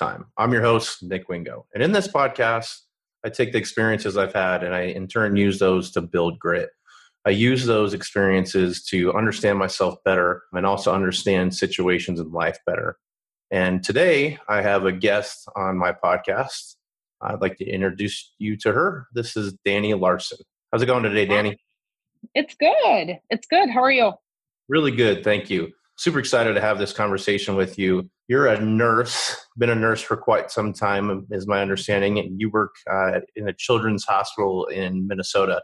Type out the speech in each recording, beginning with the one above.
time. I'm your host, Nick Wingo. And in this podcast, I take the experiences I've had and I in turn use those to build grit. I use those experiences to understand myself better and also understand situations in life better. And today I have a guest on my podcast. I'd like to introduce you to her. This is Danny Larson. How's it going today, Danny? It's good. It's good. How are you? Really good. Thank you. Super excited to have this conversation with you. You're a nurse, been a nurse for quite some time, is my understanding, and you work uh, in a children's hospital in Minnesota.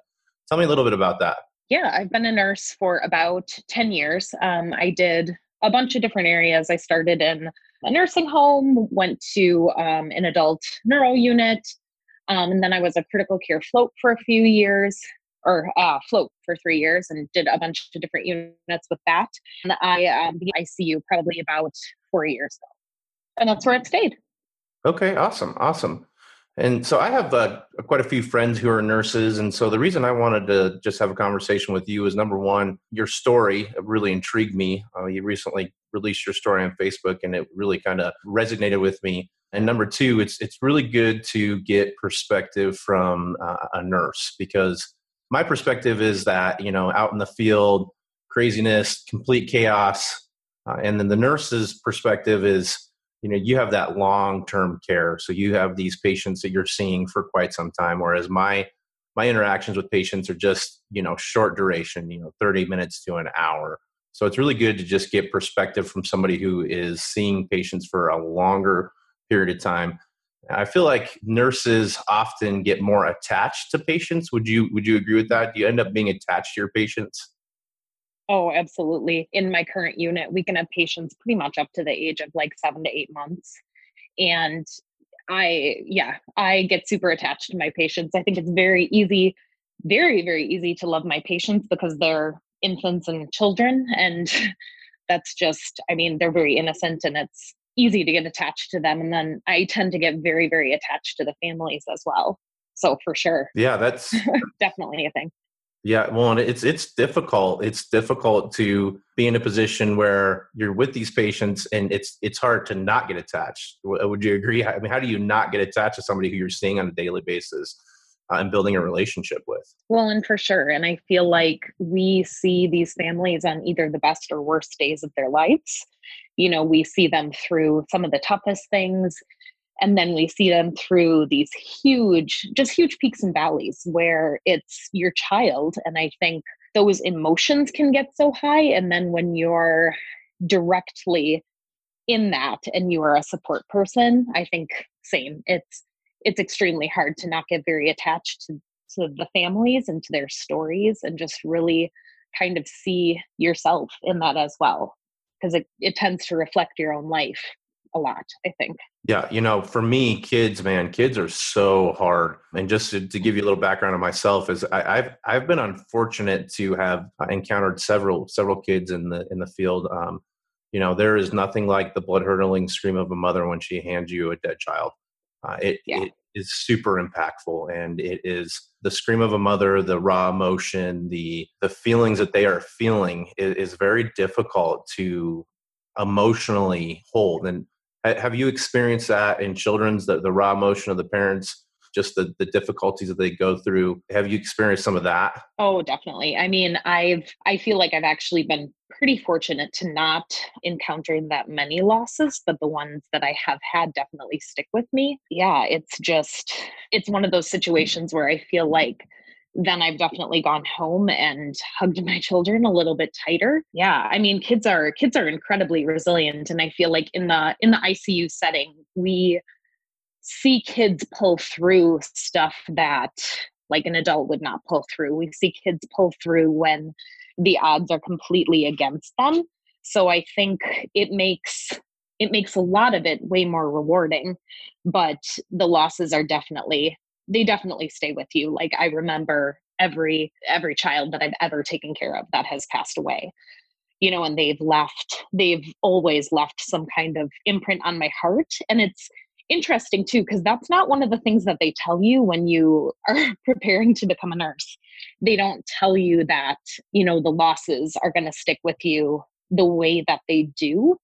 Tell me a little bit about that. Yeah, I've been a nurse for about 10 years. Um, I did a bunch of different areas. I started in a nursing home, went to um, an adult neuro unit, um, and then I was a critical care float for a few years, or uh, float for three years, and did a bunch of different units with that. And I um, the ICU probably about four years ago, and that's where it stayed. Okay, awesome, awesome. And so I have uh, quite a few friends who are nurses. And so the reason I wanted to just have a conversation with you is number one, your story really intrigued me. Uh, you recently released your story on Facebook and it really kind of resonated with me. And number two, it's, it's really good to get perspective from uh, a nurse because my perspective is that, you know, out in the field, craziness, complete chaos. Uh, and then the nurse's perspective is, you know you have that long term care so you have these patients that you're seeing for quite some time whereas my my interactions with patients are just you know short duration you know 30 minutes to an hour so it's really good to just get perspective from somebody who is seeing patients for a longer period of time i feel like nurses often get more attached to patients would you would you agree with that do you end up being attached to your patients Oh, absolutely. In my current unit, we can have patients pretty much up to the age of like seven to eight months. And I, yeah, I get super attached to my patients. I think it's very easy, very, very easy to love my patients because they're infants and children. And that's just, I mean, they're very innocent and it's easy to get attached to them. And then I tend to get very, very attached to the families as well. So for sure. Yeah, that's definitely a thing. Yeah, well, it's it's difficult. It's difficult to be in a position where you're with these patients, and it's it's hard to not get attached. Would you agree? I mean, how do you not get attached to somebody who you're seeing on a daily basis uh, and building a relationship with? Well, and for sure, and I feel like we see these families on either the best or worst days of their lives. You know, we see them through some of the toughest things. And then we see them through these huge just huge peaks and valleys where it's your child. And i think those emotions can get so high. And then when you're directly in that and you are a support person i think same. It's it's extremely hard to not get very attached to, to the families and to their stories and just really kind of see yourself in that as well because it, it tends to reflect your own life a lot i think yeah, you know, for me, kids, man, kids are so hard. And just to, to give you a little background on myself, is I, have I've been unfortunate to have encountered several several kids in the in the field. Um, you know, there is nothing like the blood hurdling scream of a mother when she hands you a dead child. Uh, it, yeah. it is super impactful, and it is the scream of a mother, the raw emotion, the the feelings that they are feeling is, is very difficult to emotionally hold and have you experienced that in children's the, the raw emotion of the parents just the, the difficulties that they go through. Have you experienced some of that? Oh definitely. I mean i've i feel like i've actually been pretty fortunate to not encounter that many losses but the ones that i have had definitely stick with me. Yeah it's just it's one of those situations where i feel like then I've definitely gone home and hugged my children a little bit tighter. Yeah, I mean kids are kids are incredibly resilient and I feel like in the in the ICU setting we see kids pull through stuff that like an adult would not pull through. We see kids pull through when the odds are completely against them. So I think it makes it makes a lot of it way more rewarding, but the losses are definitely they definitely stay with you like i remember every every child that i've ever taken care of that has passed away you know and they've left they've always left some kind of imprint on my heart and it's interesting too because that's not one of the things that they tell you when you are preparing to become a nurse. They don't tell you that you know the losses are going to stick with you the way that they do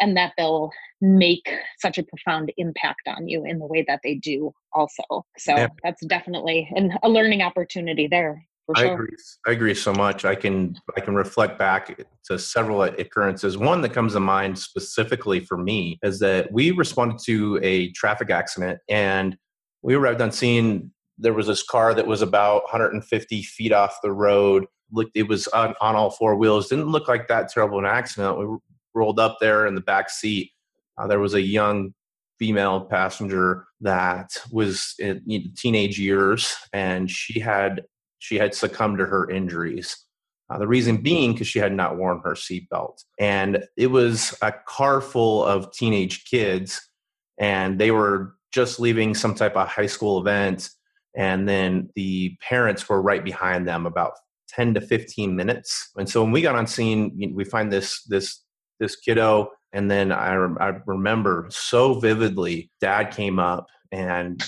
and that they'll make such a profound impact on you in the way that they do also. So Yeah. that's definitely an, a learning opportunity there for I agree. I agree so much. I can I can reflect back to several occurrences. One that comes to mind specifically for me is that we responded to a traffic accident, and we arrived on scene. There was this car that was about 150 feet off the road. Looked, it was on, on all four wheels. Didn't look like that terrible an accident. We rolled up there in the back seat. Uh, there was a young female passenger that was in teenage years, and she had she had succumbed to her injuries. Uh, the reason being because she had not worn her seatbelt. And it was a car full of teenage kids, and they were just leaving some type of high school event. And then the parents were right behind them about 10 to 15 minutes. And so when we got on scene, we find this, this, this kiddo. And then I, rem- I remember so vividly, dad came up and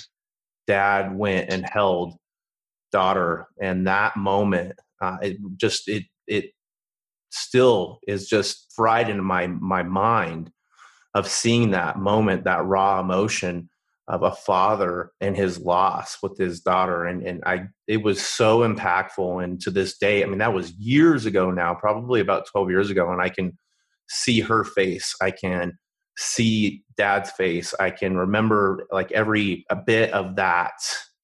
dad went and held daughter and that moment uh, it just it it still is just fried into my my mind of seeing that moment that raw emotion of a father and his loss with his daughter and and I it was so impactful and to this day I mean that was years ago now probably about 12 years ago and I can see her face I can see dad's face I can remember like every a bit of that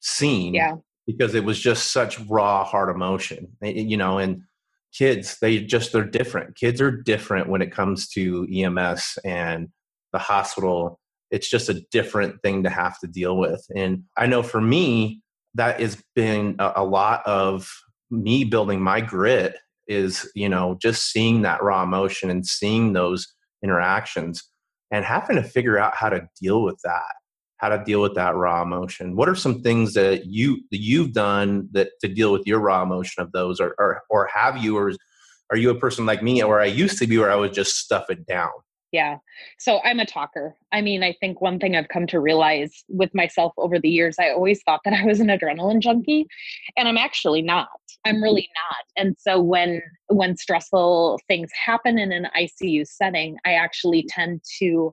scene. Yeah because it was just such raw hard emotion. You know and kids they just they're different. Kids are different when it comes to ems and the hospital. It's just a different thing to have to deal with. And i know for me that has been a, a lot of me building my grit is you know just seeing that raw emotion and seeing those interactions and having to figure out how to deal with that how to deal with that raw emotion. What are some things that you that you've done that to deal with your raw emotion of those, or or, or have you, or are you a person like me, where I used to be, where I would just stuff it down? Yeah. So I'm a talker. I mean, I think one thing I've come to realize with myself over the years, I always thought that I was an adrenaline junkie, and I'm actually not. I'm mm-hmm. really not. And so when when stressful things happen in an ICU setting, I actually tend to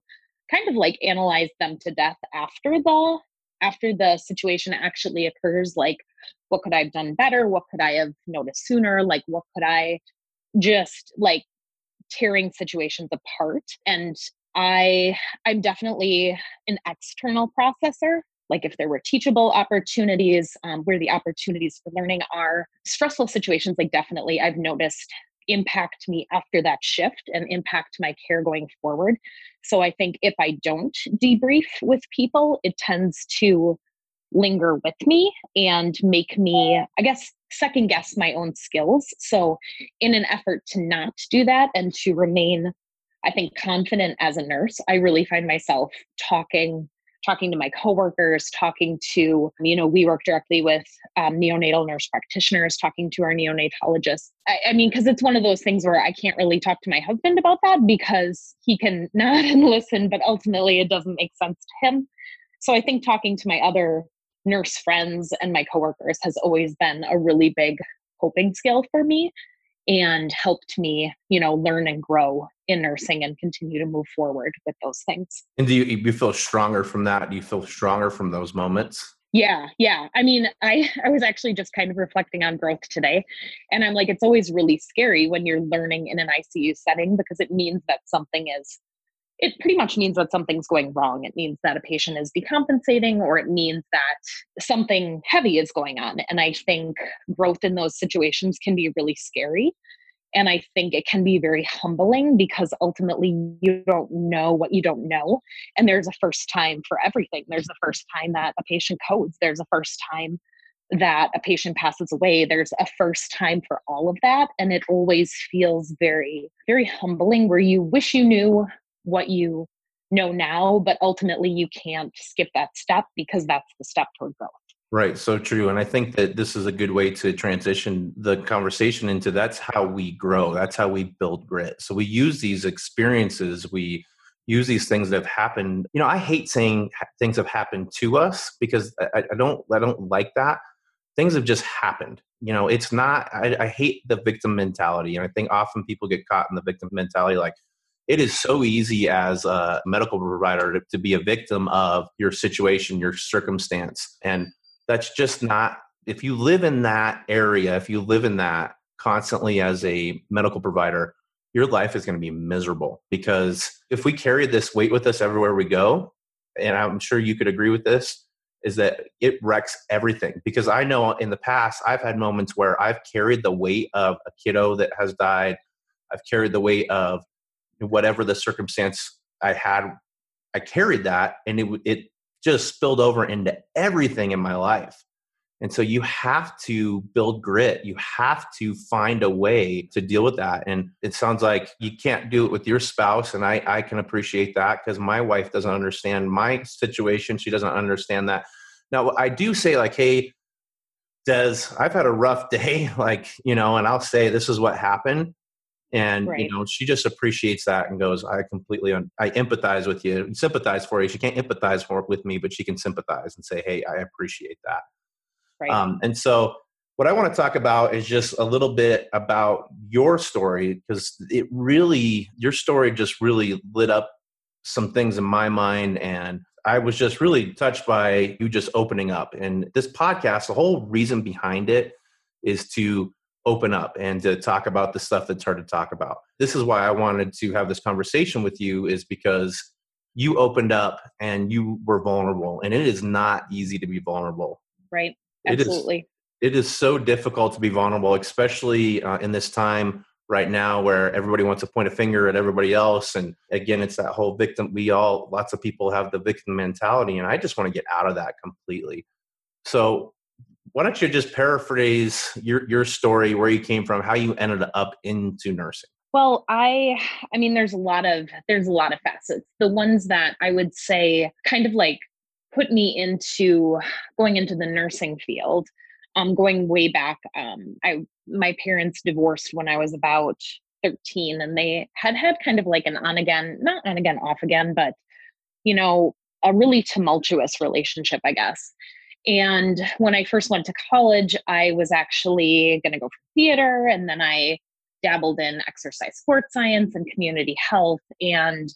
kind of like analyze them to death after the after the situation actually occurs like what could i have done better? What could i have noticed sooner? Like what could i just like tearing situations apart? And i i'm definitely an external processor. Like if there were teachable opportunities um, where the opportunities for learning are stressful situations like definitely i've noticed impact me after that shift and impact my care going forward. So I think if I don't debrief with people, it tends to linger with me and make me, I guess, second guess my own skills. So, in an effort to not do that and to remain, I think, confident as a nurse, I really find myself talking talking to my coworkers, talking to, you know, we work directly with um, neonatal nurse practitioners, talking to our neonatologists. I, I mean, because it's one of those things where I can't really talk to my husband about that because he can nod and listen, but ultimately it doesn't make sense to him. So I think talking to my other nurse friends and my coworkers has always been a really big coping skill for me and helped me, you know, learn and grow in nursing and continue to move forward with those things. And do you, you feel stronger from that? Do you feel stronger from those moments? Yeah, yeah. I mean, I I was actually just kind of reflecting on growth today, and I'm like, it's always really scary when you're learning in an ICU setting because it means that something is. It pretty much means that something's going wrong. It means that a patient is decompensating, or it means that something heavy is going on. And I think growth in those situations can be really scary. And I think it can be very humbling because ultimately you don't know what you don't know. And there's a first time for everything. There's a first time that a patient codes, there's a first time that a patient passes away. There's a first time for all of that. And it always feels very, very humbling where you wish you knew what you know now, but ultimately you can't skip that step because that's the step toward growth. Right, so true. And I think that this is a good way to transition the conversation into that's how we grow, that's how we build grit. So we use these experiences, we use these things that have happened. You know, I hate saying things have happened to us because I, I don't I don't like that. Things have just happened. You know, it's not I, I hate the victim mentality. And I think often people get caught in the victim mentality like it is so easy as a medical provider to, to be a victim of your situation, your circumstance. And that's just not, if you live in that area, if you live in that constantly as a medical provider, your life is going to be miserable because if we carry this weight with us everywhere we go, and I'm sure you could agree with this, is that it wrecks everything. Because I know in the past, I've had moments where I've carried the weight of a kiddo that has died, I've carried the weight of whatever the circumstance I had, I carried that and it, it just spilled over into everything in my life. And so you have to build grit. You have to find a way to deal with that. And it sounds like you can't do it with your spouse. And I, I can appreciate that because my wife doesn't understand my situation. She doesn't understand that. Now, I do say, like, hey, Des, I've had a rough day, like, you know, and I'll say, this is what happened and right. you know she just appreciates that and goes i completely un- i empathize with you sympathize for you she can't empathize for, with me but she can sympathize and say hey i appreciate that right. um, and so what i want to talk about is just a little bit about your story because it really your story just really lit up some things in my mind and i was just really touched by you just opening up and this podcast the whole reason behind it is to open up and to talk about the stuff that's hard to talk about. This is why I wanted to have this conversation with you is because you opened up and you were vulnerable and it is not easy to be vulnerable. Right. Absolutely. It is, it is so difficult to be vulnerable, especially uh, in this time right now where everybody wants to point a finger at everybody else and again it's that whole victim we all lots of people have the victim mentality and i just want to get out of that completely so why don't you just paraphrase your your story, where you came from, how you ended up into nursing? Well, I I mean there's a lot of there's a lot of facets. The ones that I would say kind of like put me into going into the nursing field. Um going way back um I my parents divorced when I was about 13 and they had had kind of like an on again, not on again off again, but you know, a really tumultuous relationship, I guess. And when I first went to college, I was actually going to go for theater, and then I dabbled in exercise sports science and community health. And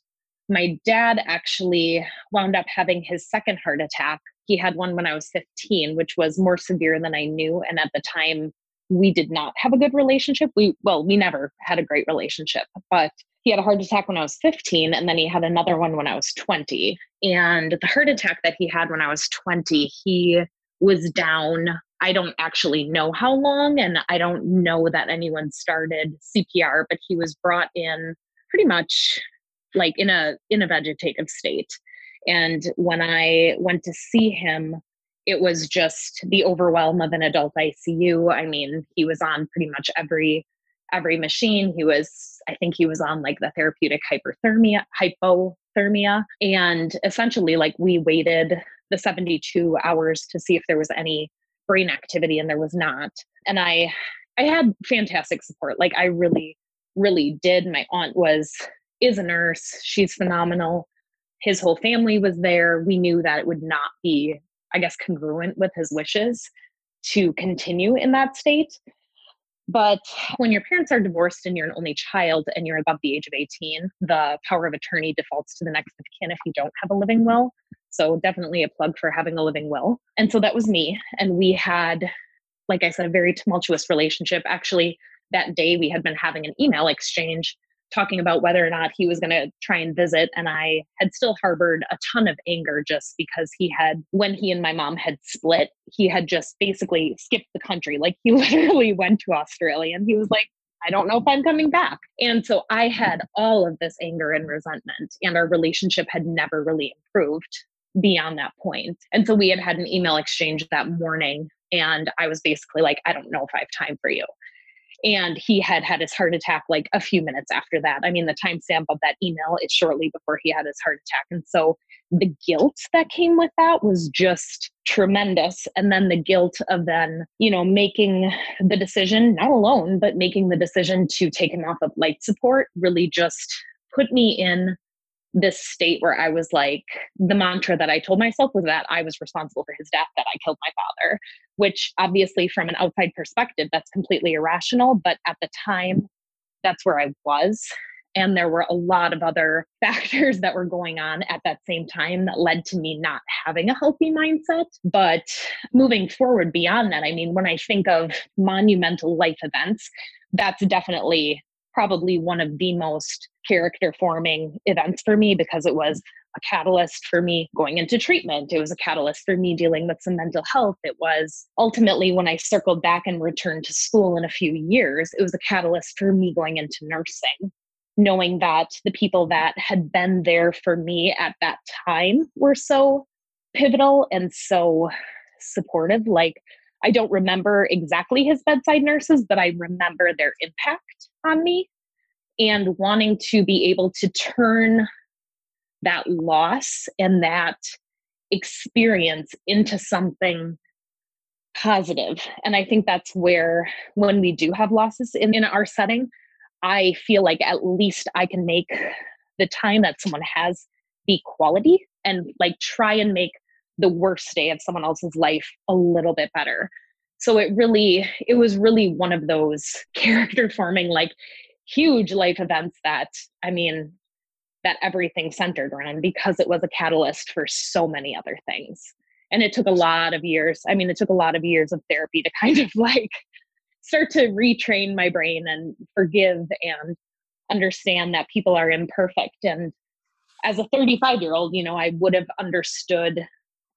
my dad actually wound up having his second heart attack. He had one when I was 15, which was more severe than I knew. And at the time, we did not have a good relationship. We, well, we never had a great relationship, but he had a heart attack when I was 15, and then he had another one when I was 20. And the heart attack that he had when I was 20, he was down. I don't actually know how long, and I don't know that anyone started CPR, but he was brought in pretty much like in a in a vegetative state. And when I went to see him, it was just the overwhelm of an adult ICU. I mean, he was on pretty much every every machine. He was, I think he was on like the therapeutic hyperthermia, hypothermia. And essentially, like we waited the 72 hours to see if there was any brain activity and there was not. And I I had fantastic support. Like I really, really did. My aunt was is a nurse. She's phenomenal. His whole family was there. We knew that it would not be, I guess, congruent with his wishes to continue in that state. But when your parents are divorced and you're an only child and you're above the age of 18, the power of attorney defaults to the next of kin if you don't have a living will. So definitely a plug for having a living will. And so that was me. And we had, like I said, a very tumultuous relationship. Actually, that day we had been having an email exchange talking about whether or not he was going to try and visit. And I had still harbored a ton of anger just because he had, when he and my mom had split, he had just basically skipped the country. Like he literally went to Australia and he was like, I don't know if I'm coming back. And so I had all of this anger and resentment, and our relationship had never really improved beyond that point. And so we had had an email exchange that morning, and I was basically like, I don't know if I have time for you and he had had his heart attack like a few minutes after that. I mean, the timestamp of that email is shortly before he had his heart attack. And so the guilt that came with that was just tremendous. And then the guilt of then, you know, making the decision, not alone, but making the decision to take him off of life support really just put me in this state where I was like, the mantra that I told myself was that I was responsible for his death, that I killed my father, which obviously, from an outside perspective, that's completely irrational. But at the time, that's where I was. And there were a lot of other factors that were going on at that same time that led to me not having a healthy mindset. But moving forward beyond that, I mean, when I think of monumental life events, that's definitely probably one of the most character forming events for me because it was a catalyst for me going into treatment. It was a catalyst for me dealing with some mental health. It was ultimately when I circled back and returned to school in a few years, it was a catalyst for me going into nursing. Knowing that the people that had been there for me at that time were so pivotal and so supportive. Like, I don't remember exactly his bedside nurses, but I remember their impact on me and wanting to be able to turn that loss and that experience into something positive. And I think that's where, when we do have losses in, in our setting, I feel like at least I can make the time that someone has be quality and like try and make the worst day of someone else's life a little bit better. So it really, it was really one of those character forming, like huge life events that, I mean, that everything centered around because it was a catalyst for so many other things. And it took a lot of years. I mean, it took a lot of years of therapy to kind of like start to retrain my brain and forgive and understand that people are imperfect. And as a 35 year old, you know, I would have understood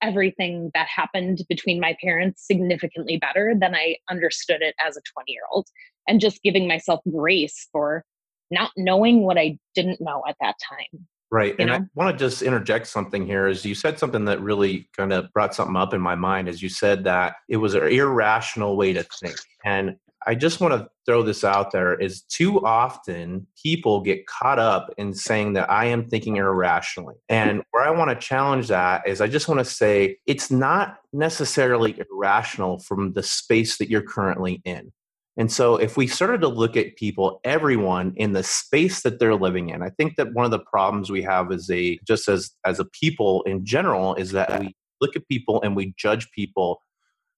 everything that happened between my parents significantly better than I understood it as a 20 year old. And just giving myself grace for not knowing what I didn't know at that time. Right. And know? I want to just interject something here as you said something that really kind of brought something up in my mind as you said that it was an irrational way to think. And I just want to throw this out there is too often people get caught up in saying that I am thinking irrationally. And where I want to challenge that is I just want to say it's not necessarily irrational from the space that you're currently in. And so, if we started to look at people, everyone in the space that they're living in, I think that one of the problems we have as a just as as a people in general is that we look at people and we judge people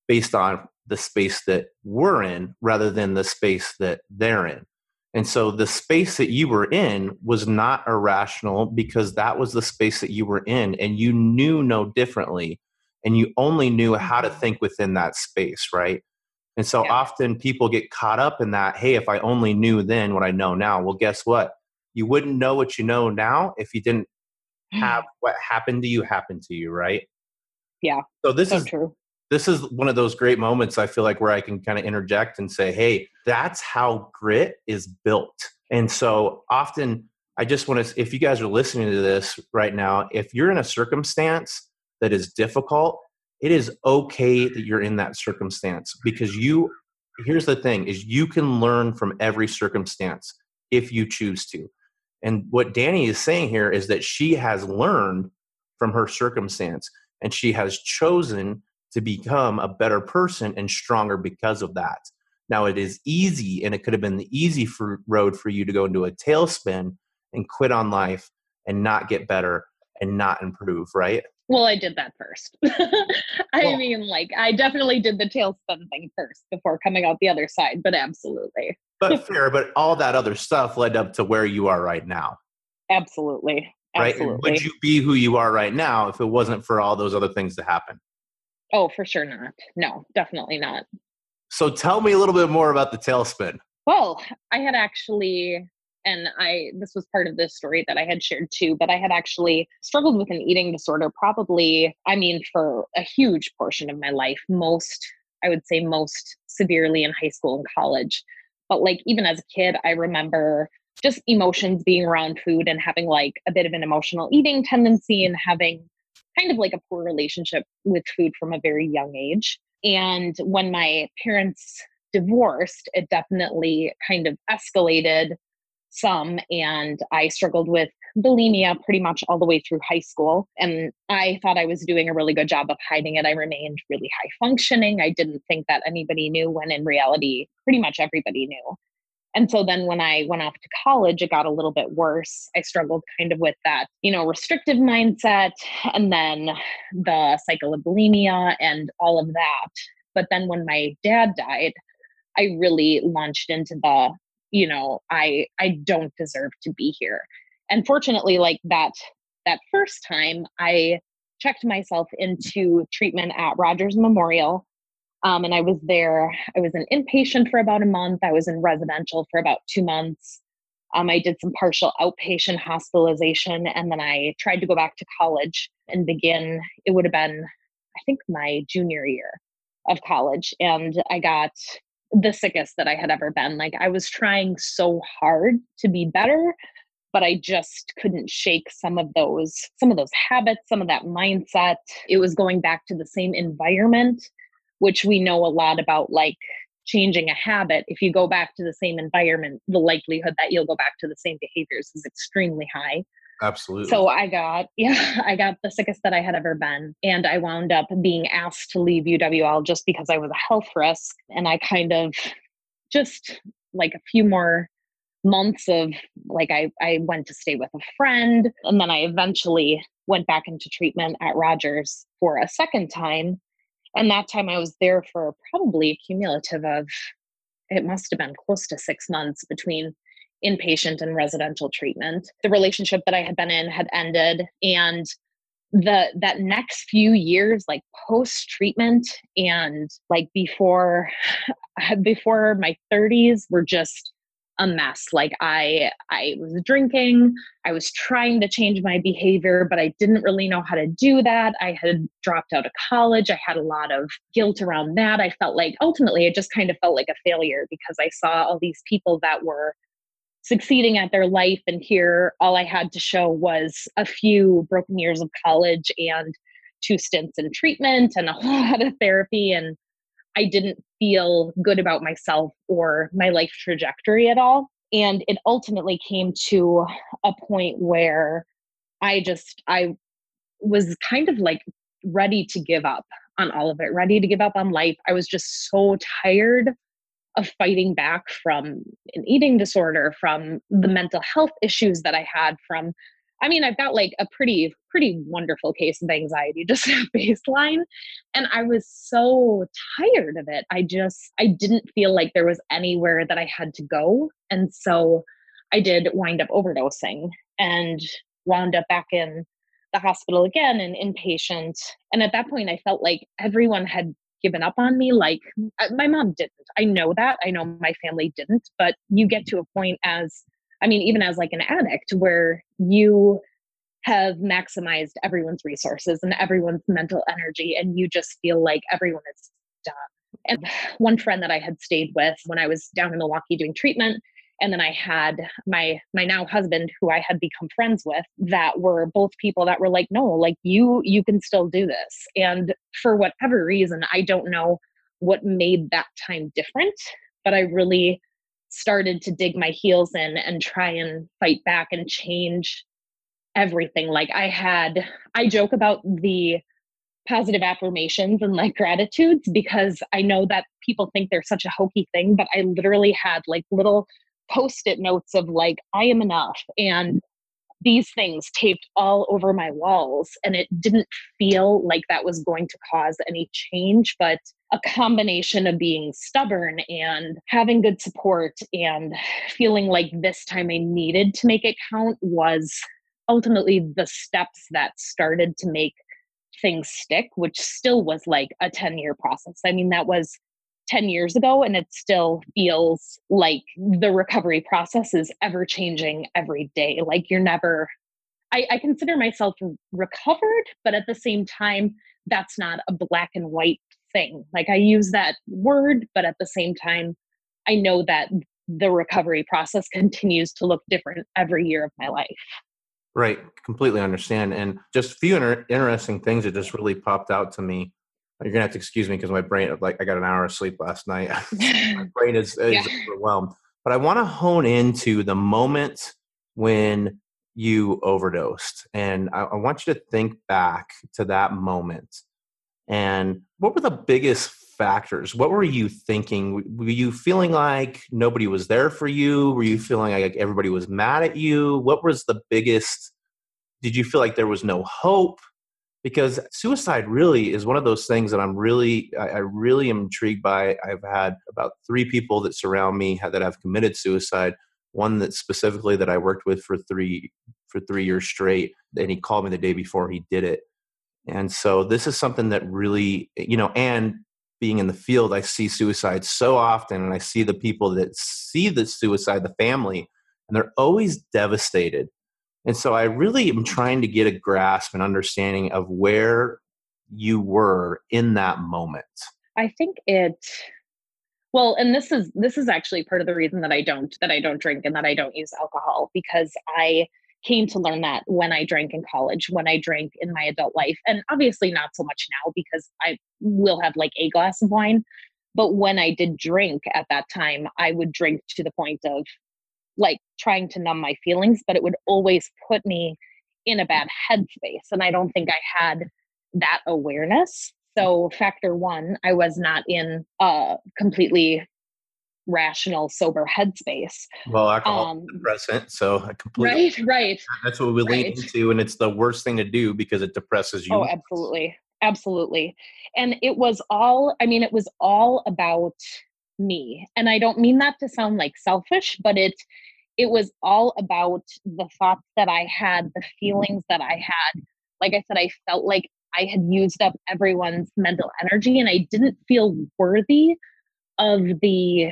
based on the space that we're in rather than the space that they're in. And so the space that you were in was not irrational because that was the space that you were in and you knew no differently and you only knew how to mm-hmm. think within that space, right? And so yeah. often people get caught up in that, hey, if I only knew then what I know now. Well, guess what? You wouldn't know what you know now if you didn't have what happened to you happen to you, right? Yeah. So this so is true. This is one of those great moments I feel like where I can kind of interject and say, "Hey, that's how grit is built." And so often I just want to if you guys are listening to this right now, if you're in a circumstance that is difficult, it is okay that you're in that circumstance because you here's the thing is you can learn from every circumstance if you choose to and what danny is saying here is that she has learned from her circumstance and she has chosen to become a better person and stronger because of that now it is easy and it could have been the easy for, road for you to go into a tailspin and quit on life and not get better and not improve right well, I did that first. I well, mean, like, I definitely did the tailspin thing first before coming out the other side, but absolutely. but fair, but all that other stuff led up to where you are right now. Absolutely. Right? Absolutely. Would you be who you are right now if it wasn't for all those other things to happen? Oh, for sure not. No, definitely not. So tell me a little bit more about the tailspin. Well, I had actually and I this was part of this story that I had shared too, but I had actually struggled with an eating disorder probably, I mean, for a huge portion of my life, most I would say most severely in high school and college. But like even as a kid, I remember just emotions being around food and having like a bit of an emotional eating tendency and having kind of like a poor relationship with food from a very young age. And when my parents divorced, it definitely kind of escalated some and I struggled with bulimia pretty much all the way through high school. And I thought I was doing a really good job of hiding it. I remained really high functioning. I didn't think that anybody knew when in reality, pretty much everybody knew. And so then when I went off to college, it got a little bit worse. I struggled kind of with that, you know, restrictive mindset and then the cycle of bulimia and all of that. But then when my dad died, I really launched into the you know, I I don't deserve to be here. And fortunately, like that that first time, I checked myself into treatment at Rogers Memorial. Um, and I was there, I was an inpatient for about a month. I was in residential for about two months. Um, I did some partial outpatient hospitalization, and then I tried to go back to college and begin. It would have been, I think, my junior year of college. And I got the sickest that I had ever been. Like, I was trying so hard to be better, but I just couldn't shake some of those some of those habits, some of that mindset. It was going back to the same environment, which we know a lot about like changing a habit. If you go back to the same environment, the likelihood that you'll go back to the same behaviors is extremely high. Absolutely. So I got, yeah, I got the sickest that I had ever been. And I wound up being asked to leave UWL just because I was a health risk. And I kind of just like a few more months of like I, I went to stay with a friend and then I eventually went back into treatment at Rogers for a second time. And that time I was there for probably a cumulative of it must have been close to six months between inpatient and residential treatment. The relationship that I had been in had ended and the that next few years like post treatment and like before before my 30s were just a mess. Like i i was drinking i was trying to change my behavior but i didn't really know how to do that. I had dropped out of college. I had a lot of guilt around that. I felt like ultimately it just kind of felt like a failure because i saw all these people that were succeeding at their life and here all i had to show was a few broken years of college and two stints in treatment and a lot of therapy and I didn't feel good about myself or my life trajectory at all. And it ultimately came to a point where I just, I was kind of like ready to give up on all of it, ready to give up on life. I was just so tired of fighting back from an eating disorder, from the mental health issues that I had, from I mean, I've got like a pretty, pretty wonderful case of anxiety, just at baseline. And I was so tired of it. I just, I didn't feel like there was anywhere that I had to go. And so I did wind up overdosing and wound up back in the hospital again and inpatient. And at that point, I felt like everyone had given up on me. Like uh, my mom didn't. I know that. I know my family didn't. But you get to a point as I mean, even as like an addict, where you have maximized everyone's resources and everyone's mental energy, and you just feel like everyone is done. And one friend that I had stayed with when I was down in Milwaukee doing treatment, and then I had my my now husband who I had become friends with that were both people that were like, no, like you you can still do this. And for whatever reason, I don't know what made that time different, but I really started to dig my heels in and try and fight back and change everything. Like I had, I joke about the positive affirmations and like gratitudes because I know that people think they're such a hokey thing, but I literally had like little post it notes of like, I am enough. And these things taped all over my walls and it didn't feel like that was going to cause any change but a combination of being stubborn and having good support and feeling like this time I needed to make it count was ultimately the steps that started to make things stick, which still was like a 10 year process. I mean, that was 10 years ago, and it still feels like the recovery process is ever changing every day. Like you're never, I, I consider myself recovered, but at the same time, that's not a black and white thing. Like I use that word, but at the same time, I know that the recovery process continues to look different every year of my life. Right, completely understand. And just a few inter- interesting things that just really popped out to me. You're gonna have to excuse me because my brain, like, I got an hour of sleep last night. my brain is, is yeah. overwhelmed. But I want to hone into the moment when you overdosed, and I, I want you to think back to that moment and what were the biggest factors? What were you thinking? Were you feeling like nobody was there for you? Were you feeling like everybody was mad at you? What was the biggest? Did you feel like there was no hope? Because suicide really is one of those things that I'm really, I, I really am intrigued by. I've had about three people that surround me that have committed suicide. One that specifically that I worked with for three for three years straight, and he called me the day before he did it. And so this is something that really, you know, and being in the field, I see suicide so often, and I see the people that see the suicide, the family, and they're always devastated and so I really am trying to get a grasp and understanding of where you were in that moment. I think it well, and this is this is actually part of the reason that I don't that I don't drink and that I don't use alcohol because I came to learn that when I drank in college, when I drank in my adult life, and obviously not so much now because I will have like a glass of wine. But when I did drink at that time, I would drink to the point of like trying to numb my feelings, but it would always put me in a bad headspace. And I don't think I had that awareness. So, factor one, I was not in a completely rational, sober headspace. Well, alcohol um, depressant, so I completely right, right. That's what we lean right. into, and it's the worst thing to do because it depresses you. Oh, absolutely, absolutely. And it was all. I mean, it was all about me, and I don't mean that to sound like selfish, but it it was all about the thoughts that I had, the feelings that I had. Like I said, I felt like I had used up everyone's mental energy and I didn't feel worthy of the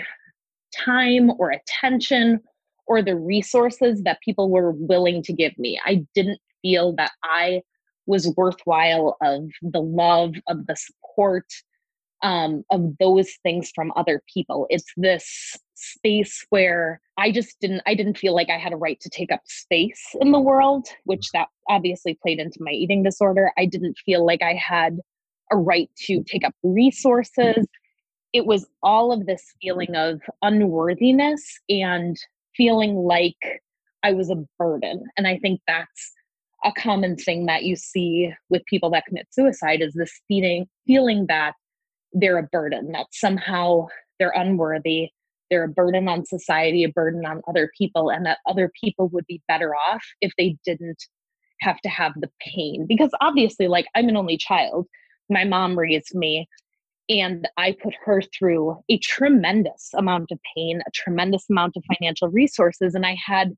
time or attention or the resources that people were willing to give me. I didn't feel that I was worthwhile of the love, of the support, um, of those things from other people. It's this space where I just didn't I didn't feel like I had a right to take up space in the world, which that obviously played into my eating disorder. I didn't feel like I had a right to take up resources. It was all of this feeling of unworthiness and feeling like I was a burden. And I think that's a common thing that you see with people that commit suicide is this feeling feeling that they're a burden, that somehow they're unworthy, they're a burden on society, a burden on other people, and that other people would be better off if they didn't have to have the pain. Because obviously, like, I'm an only child. My mom raised me, and I put her through a tremendous amount of pain, a tremendous amount of financial resources. And I had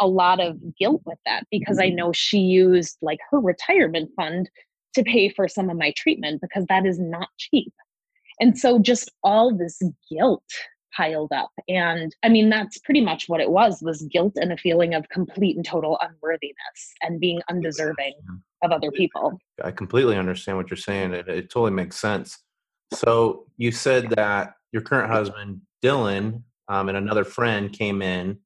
a lot of guilt with that because I mm-hmm. know she used like her retirement fund to pay for some of my treatment because that is not cheap. And so just all this guilt piled up. And i mean that's pretty much what it was was guilt and a feeling of complete and total unworthiness and being undeserving of other people. I completely understand what you're saying it, it totally makes sense. So you said that your current husband dylan um, and another friend came in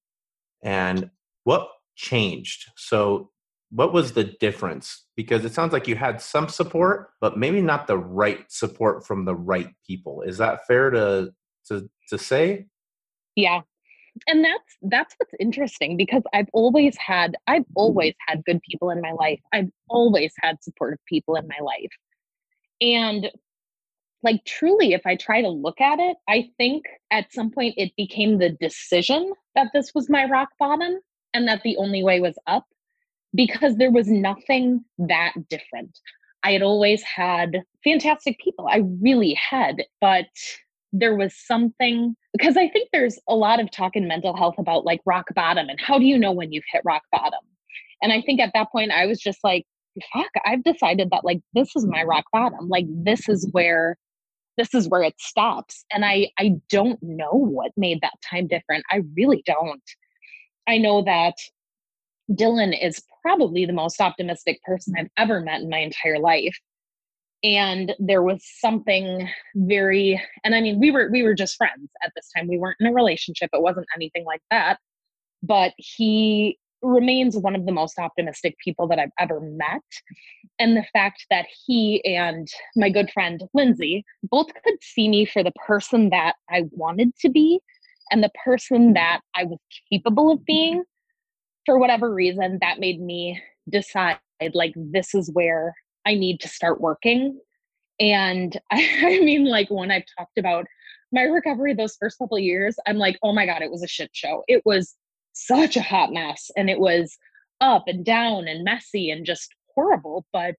and what changed? So what was the difference? Because it sounds like you had some support but maybe not the right support from the right people. Is that fair to to to say? Yeah. And that's that's what's interesting because i've always had i've mm-hmm. always had good people in my life. I've always had supportive people in my life. And like truly if i try to look at it i think at some point it became the decision that this was my rock bottom and that the only way was up because there was nothing that different i had always had fantastic people i really had but there was something because I think there's a lot of talk in mental health about like rock bottom and how do you know when you've hit rock bottom? And I think at that point I was just like, fuck, I've decided that like this is my rock bottom. Like this is where this is where it stops. And I I don't know what made that time different. I really don't. I know that Dylan is probably the most optimistic person I've ever met in my entire life. And there was something very and i mean we were we were just friends at this time. We weren't in a relationship. It wasn't anything like that. But he remains one of the most optimistic people that i've ever met. And the fact that he and my good friend lindsay both could see me for the person that i wanted to be and the person that i was capable of being for whatever reason that made me decide like this is where I need to start working. And I, I mean, like when I've talked about my recovery those first couple years, I'm like, oh my God, it was a shit show. It was such a hot mess and it was up and down and messy and just horrible. But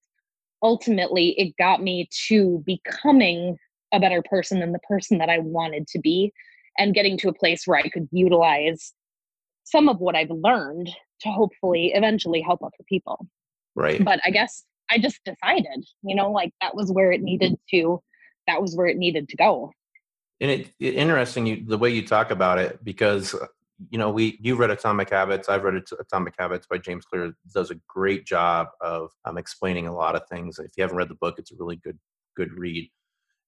ultimately it got me to becoming a better person than the person that I wanted to be and getting to a place where I could utilize some of what I've learned to hopefully eventually help other people. Right. But I guess I just decided, you know, like that was where it needed to that was where it needed to go. And it, it interesting you the way you talk about it because you know we you read Atomic Habits, I've read Atomic Habits by James Clear. Does a great job of um, explaining a lot of things. If you haven't read the book, it's a really good good read.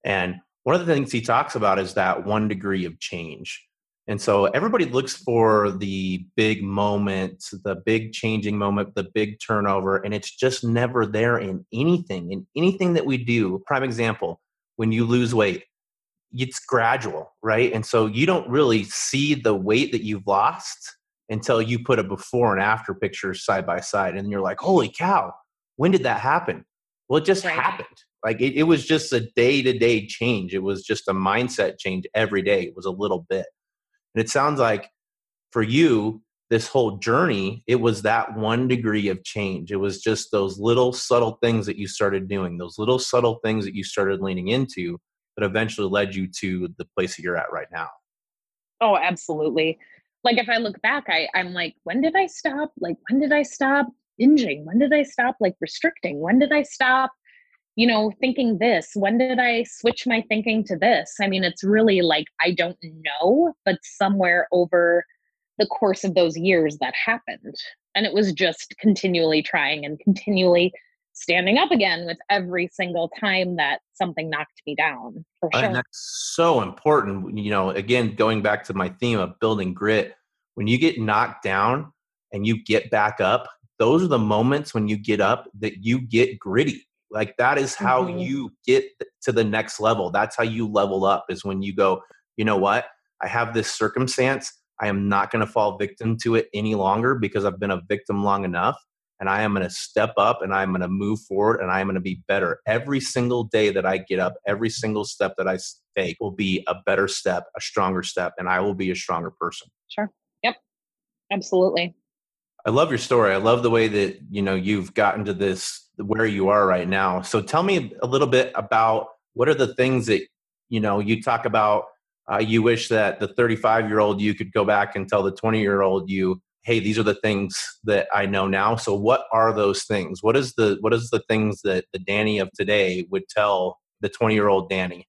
And one of the things he talks about is that one degree of change. And so everybody looks for the big moment, the big changing moment, the big turnover, and it's just never there in anything, in anything that we do. Prime example, when you lose weight, it's gradual, right? And so you don't really see the weight that you've lost until you put a before and after picture side by side. And you're like, holy cow, when did that happen? Well, it just right. happened. Like it, it was just a day to day change. It was just a mindset change every day. It was a little bit. And it sounds like for you, this whole journey, it was that one degree of change. It was just those little subtle things that you started doing, those little subtle things that you started leaning into that eventually led you to the place that you're at right now. Oh, absolutely. Like if I look back, I, I'm like, when did I stop? Like, when did I stop binging? When did I stop like restricting? When did I stop you know, thinking this? When did I switch my thinking to this? I mean, it's really like I don't know, but somewhere over the course of those years that happened. And it was just continually trying and continually standing up again with every single time that something knocked me down. For sure. And that's so important. You know, again, going back to my theme of building grit, when you get knocked down and you get back up, those are the moments when you get up that you get gritty like that is how mm-hmm. you get to the next level. That's how you level up is when you go, you know what? I have this circumstance. I am not going to fall victim to it any longer because I've been a victim long enough. And I am going to step up and I'm going to move forward and I'm going to be better. Every single day that I get up, every single step that I take will be a better step, a stronger step, and I will be a stronger person. Sure. Yep. Absolutely. I love your story. I love the way that, you know, you've gotten to this where you are right now. So tell me a little bit about what are the things that you know you talk about. Uh, you wish that the 35 year old you could go back and tell the 20 year old you, hey, these are the things that I know now. So what are those things? What is the what is the things that the Danny of today would tell the 20 year old Danny?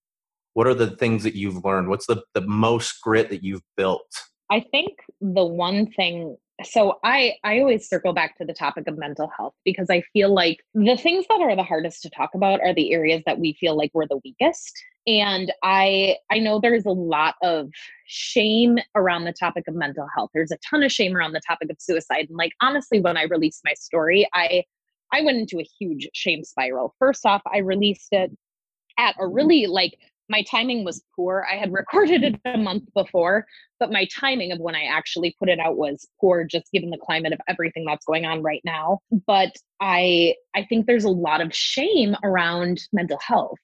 What are the things that you've learned? What's the the most grit that you've built? I think the one thing so i i always circle back to the topic of mental health because i feel like the things that are the hardest to talk about are the areas that we feel like we're the weakest. And i i know there's a lot of shame around the topic of mental health. There's a ton of shame around the topic of suicide. And like honestly when i released my story i i went into a huge shame spiral. First off i released it at a mm-hmm. really like my timing was poor. I had recorded it a month before, but my timing of when I actually put it out was poor just given the climate of everything that's going on right now. But I I think there's a lot of shame around mental health.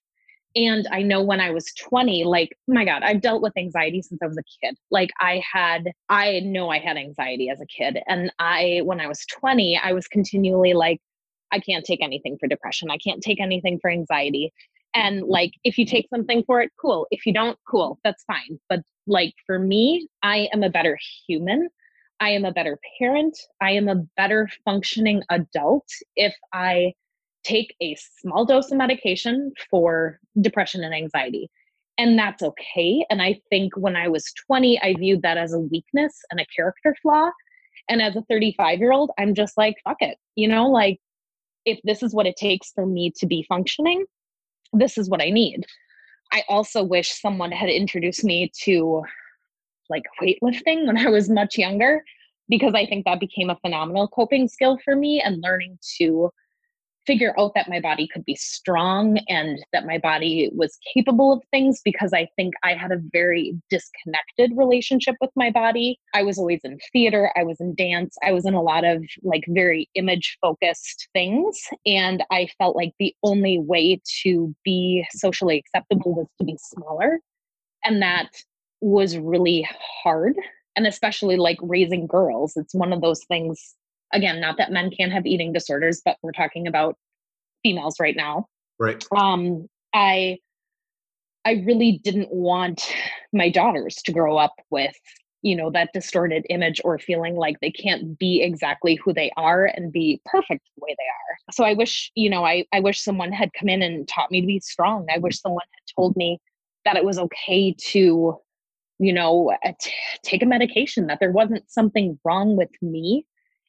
And I know when I was 20, like, my God, I've dealt with anxiety since I was a kid. Like, I had, I know I had anxiety as a kid. And I, when I was 20, I was continually like, I can't take anything for depression. I can't take anything for anxiety and like if you take something for it cool. If you don't cool that's fine. But like for me i am a better human. I am a better parent. I am a better functioning adult if i take a small dose of medication for depression and anxiety. And that's okay. And i think when i was 20 i viewed that as a weakness and a character flaw. And as a 35 year old i'm just like fuck it you know? Like if this is what it takes for me to be functioning this is what I need. I also wish someone had introduced me to like weightlifting when I was much younger because I think that became a phenomenal coping skill for me and learning to figure out that my body could be strong and that my body was capable of things because I think I had a very disconnected relationship with my body. I was always in theater, I was in dance, I was in a lot of like very image focused things. And I felt like the only way to be socially acceptable was to be smaller. And that was really hard. And especially like raising girls, it's one of those things again, not that men can't have eating disorders, but we're talking about females right now. Right. Um, I I really didn't want my daughters to grow up with you know that distorted image or feeling like they can't be exactly who they are and be perfect the way they are so i wish you know i, I wish someone had come in and taught me to be strong i wish someone had told me that it was okay to you know t- take a medication that there wasn't something wrong with me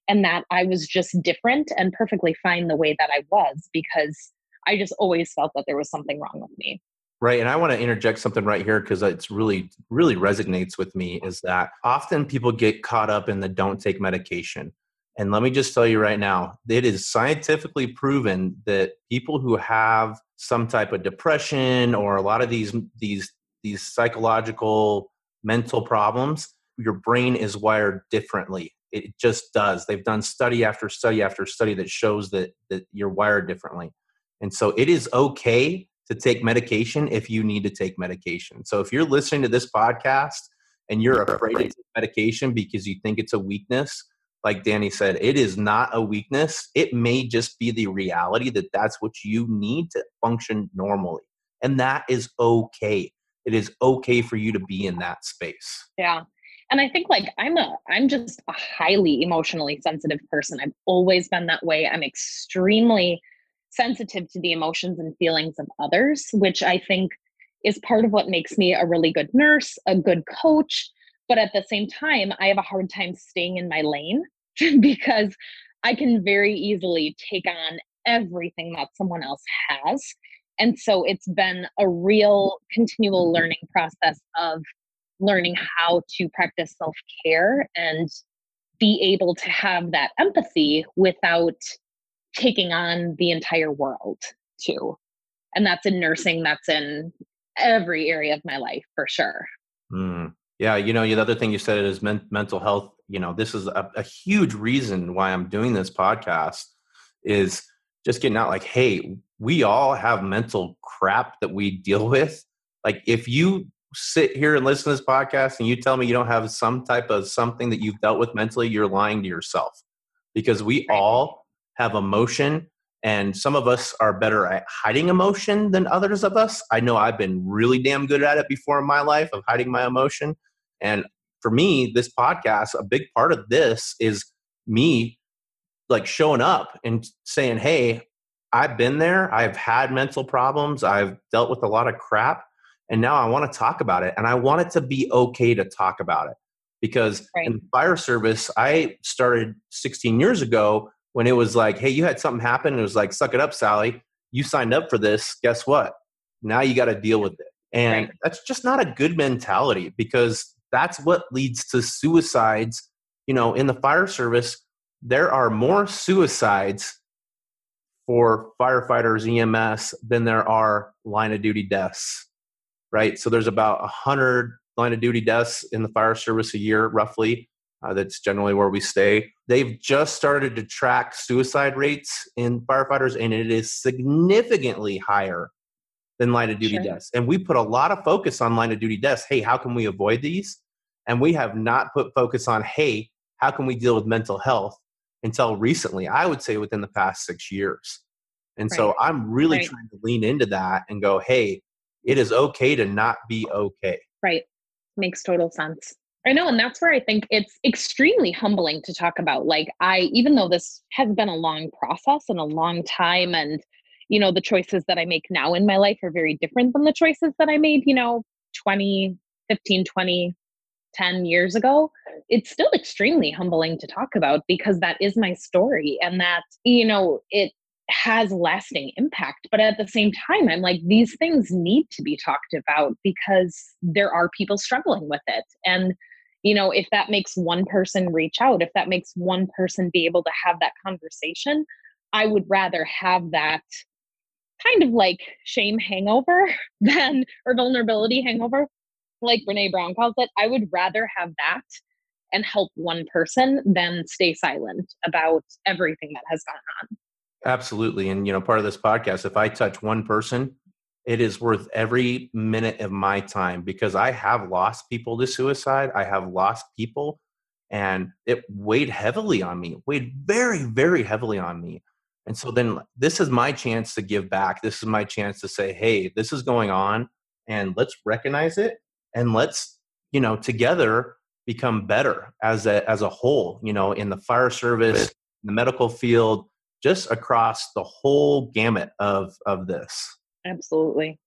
and that i was just different and perfectly fine the way that i was because i just always felt that there was something wrong with me Right. And I want to interject something right here because it's really, really resonates with me is that often people get caught up in the don't take medication. And let me just tell you right now, it is scientifically proven that people who have some type of depression or a lot of these these these psychological mental problems, your brain is wired differently. It just does. They've done study after study after study that shows that that you're wired differently. And so it is okay to take medication if you need to take medication. So if you're listening to this podcast and you're afraid to take medication because you think it's a weakness, like Danny said, it is not a weakness. It may just be the reality that that's what you need to function normally. And that is okay. It is okay for you to be in that space. Yeah. And I think like I'm a I'm just a highly emotionally sensitive person. I've always been that way. I'm extremely sensitive to the emotions and feelings of others, which I think is part of what makes me a really good nurse, a good coach. But at the same time, I have a hard time staying in my lane because I can very easily take on everything that someone else has. And so it's been a real continual learning process of learning how to practice self care and be able to have that empathy without taking on the entire world too. And that's in nursing, that's in every area of my life for sure. Mm. Yeah, you know, the other thing you said is men- mental health. You know, this is a, a huge reason why I'm doing this podcast is just getting out like, hey, we all have mental crap that we deal with. Like, if you sit here and listen to this podcast and you tell me you don't have some type of something that you've dealt with mentally, you're lying to yourself. Because we all have emotion and some of us are better at hiding emotion than others of us. I know i've been really damn good at it before in my life of hiding my emotion. And for me this podcast a big part of this is me like showing up and saying hey i've been there. I've had mental problems. I've dealt with a lot of crap and now i want to talk about it and i want it to be okay to talk about it because right. in fire service i started 16 years ago when it was like, hey, you had something happen, and it was like, suck it up, Sally. You signed up for this. Guess what? Now you got to deal with it. And right. that's just not a good mentality because that's what leads to suicides. You know, in the fire service, there are more suicides for firefighters, EMS, than there are line of duty deaths, right? So there's about 100 line of duty deaths in the fire service a year, roughly. Uh, that's generally where we stay. They've just started to track suicide rates in firefighters, and it is significantly higher than line of duty sure. deaths. And we put a lot of focus on line of duty deaths. Hey, how can we avoid these? And we have not put focus on, hey, how can we deal with mental health until recently? I would say within the past six years. And right. so I'm really right. trying to lean into that and go, hey, it is okay to not be okay. Right. Makes total sense. I know. And that's where I think it's extremely humbling to talk about. Like, I, even though this has been a long process and a long time, and, you know, the choices that I make now in my life are very different than the choices that I made, you know, 20, 15, 20, 10 years ago, it's still extremely humbling to talk about because that is my story. And that, you know, it, has lasting impact. But at the same time, I'm like, these things need to be talked about because there are people struggling with it. And you know if that makes one person reach out if that makes one person be able to have that conversation i would rather have that kind of like shame hangover than or vulnerability hangover like Brené Brown calls it i would rather have that and help one person than stay silent about everything that has gone on absolutely and you know part of this podcast if i touch one person it is worth every minute of my time because I have lost people to suicide. I have lost people, and it weighed heavily on me, weighed very, very heavily on me. And so then this is my chance to give back. This is my chance to say, hey, this is going on and let's recognize it and let's, you know, together become better as a as a whole, you know, in the fire service, the medical field, just across the whole gamut of of this. Absolutely.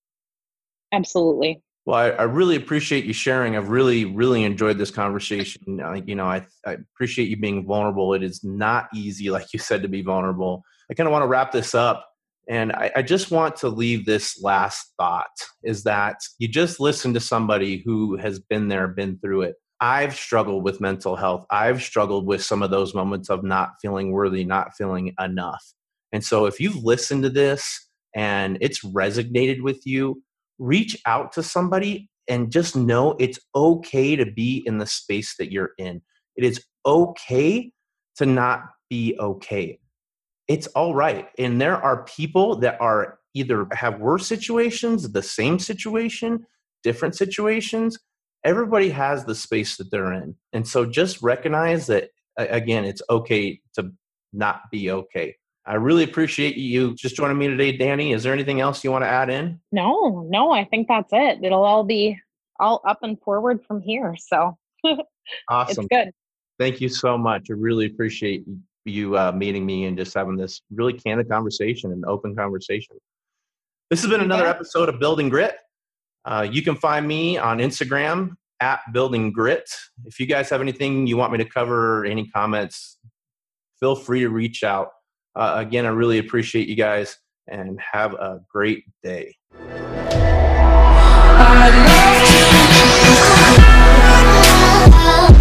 Absolutely. Well, I, I, really appreciate you sharing. I've really, really enjoyed this conversation. Uh, you know, I, I, appreciate you being vulnerable. It is not easy, like you said, to be vulnerable. I kind of want to wrap this up. And I, I just want to leave this last thought is that you just listen to somebody who has been there, been through it. I've struggled with mental health. I've struggled with some of those moments of not feeling worthy, not feeling enough. And so if you've listened to this and it's resonated with you, reach out to somebody and just know it's okay to be in the space that you're in. It is okay to not be okay. It's all right. And there are people that are either have worse situations, the same situation, different situations. Everybody has the space that they're in. And so just recognize that, again, it's okay to not be okay. I really appreciate you just joining me today, Danny. Is there anything else you want to add in? No, no, I think that's it. It'll all be all up and forward from here. So awesome. It's good. Thank you so much. I really appreciate you uh, meeting me and just having this really candid conversation and open conversation. This has been another episode of Building Grit. Uh, you can find me on Instagram at Building Grit. If you guys have anything you want me to cover, any comments, feel free to reach out. Uh, again, I really appreciate you guys and have a great day. I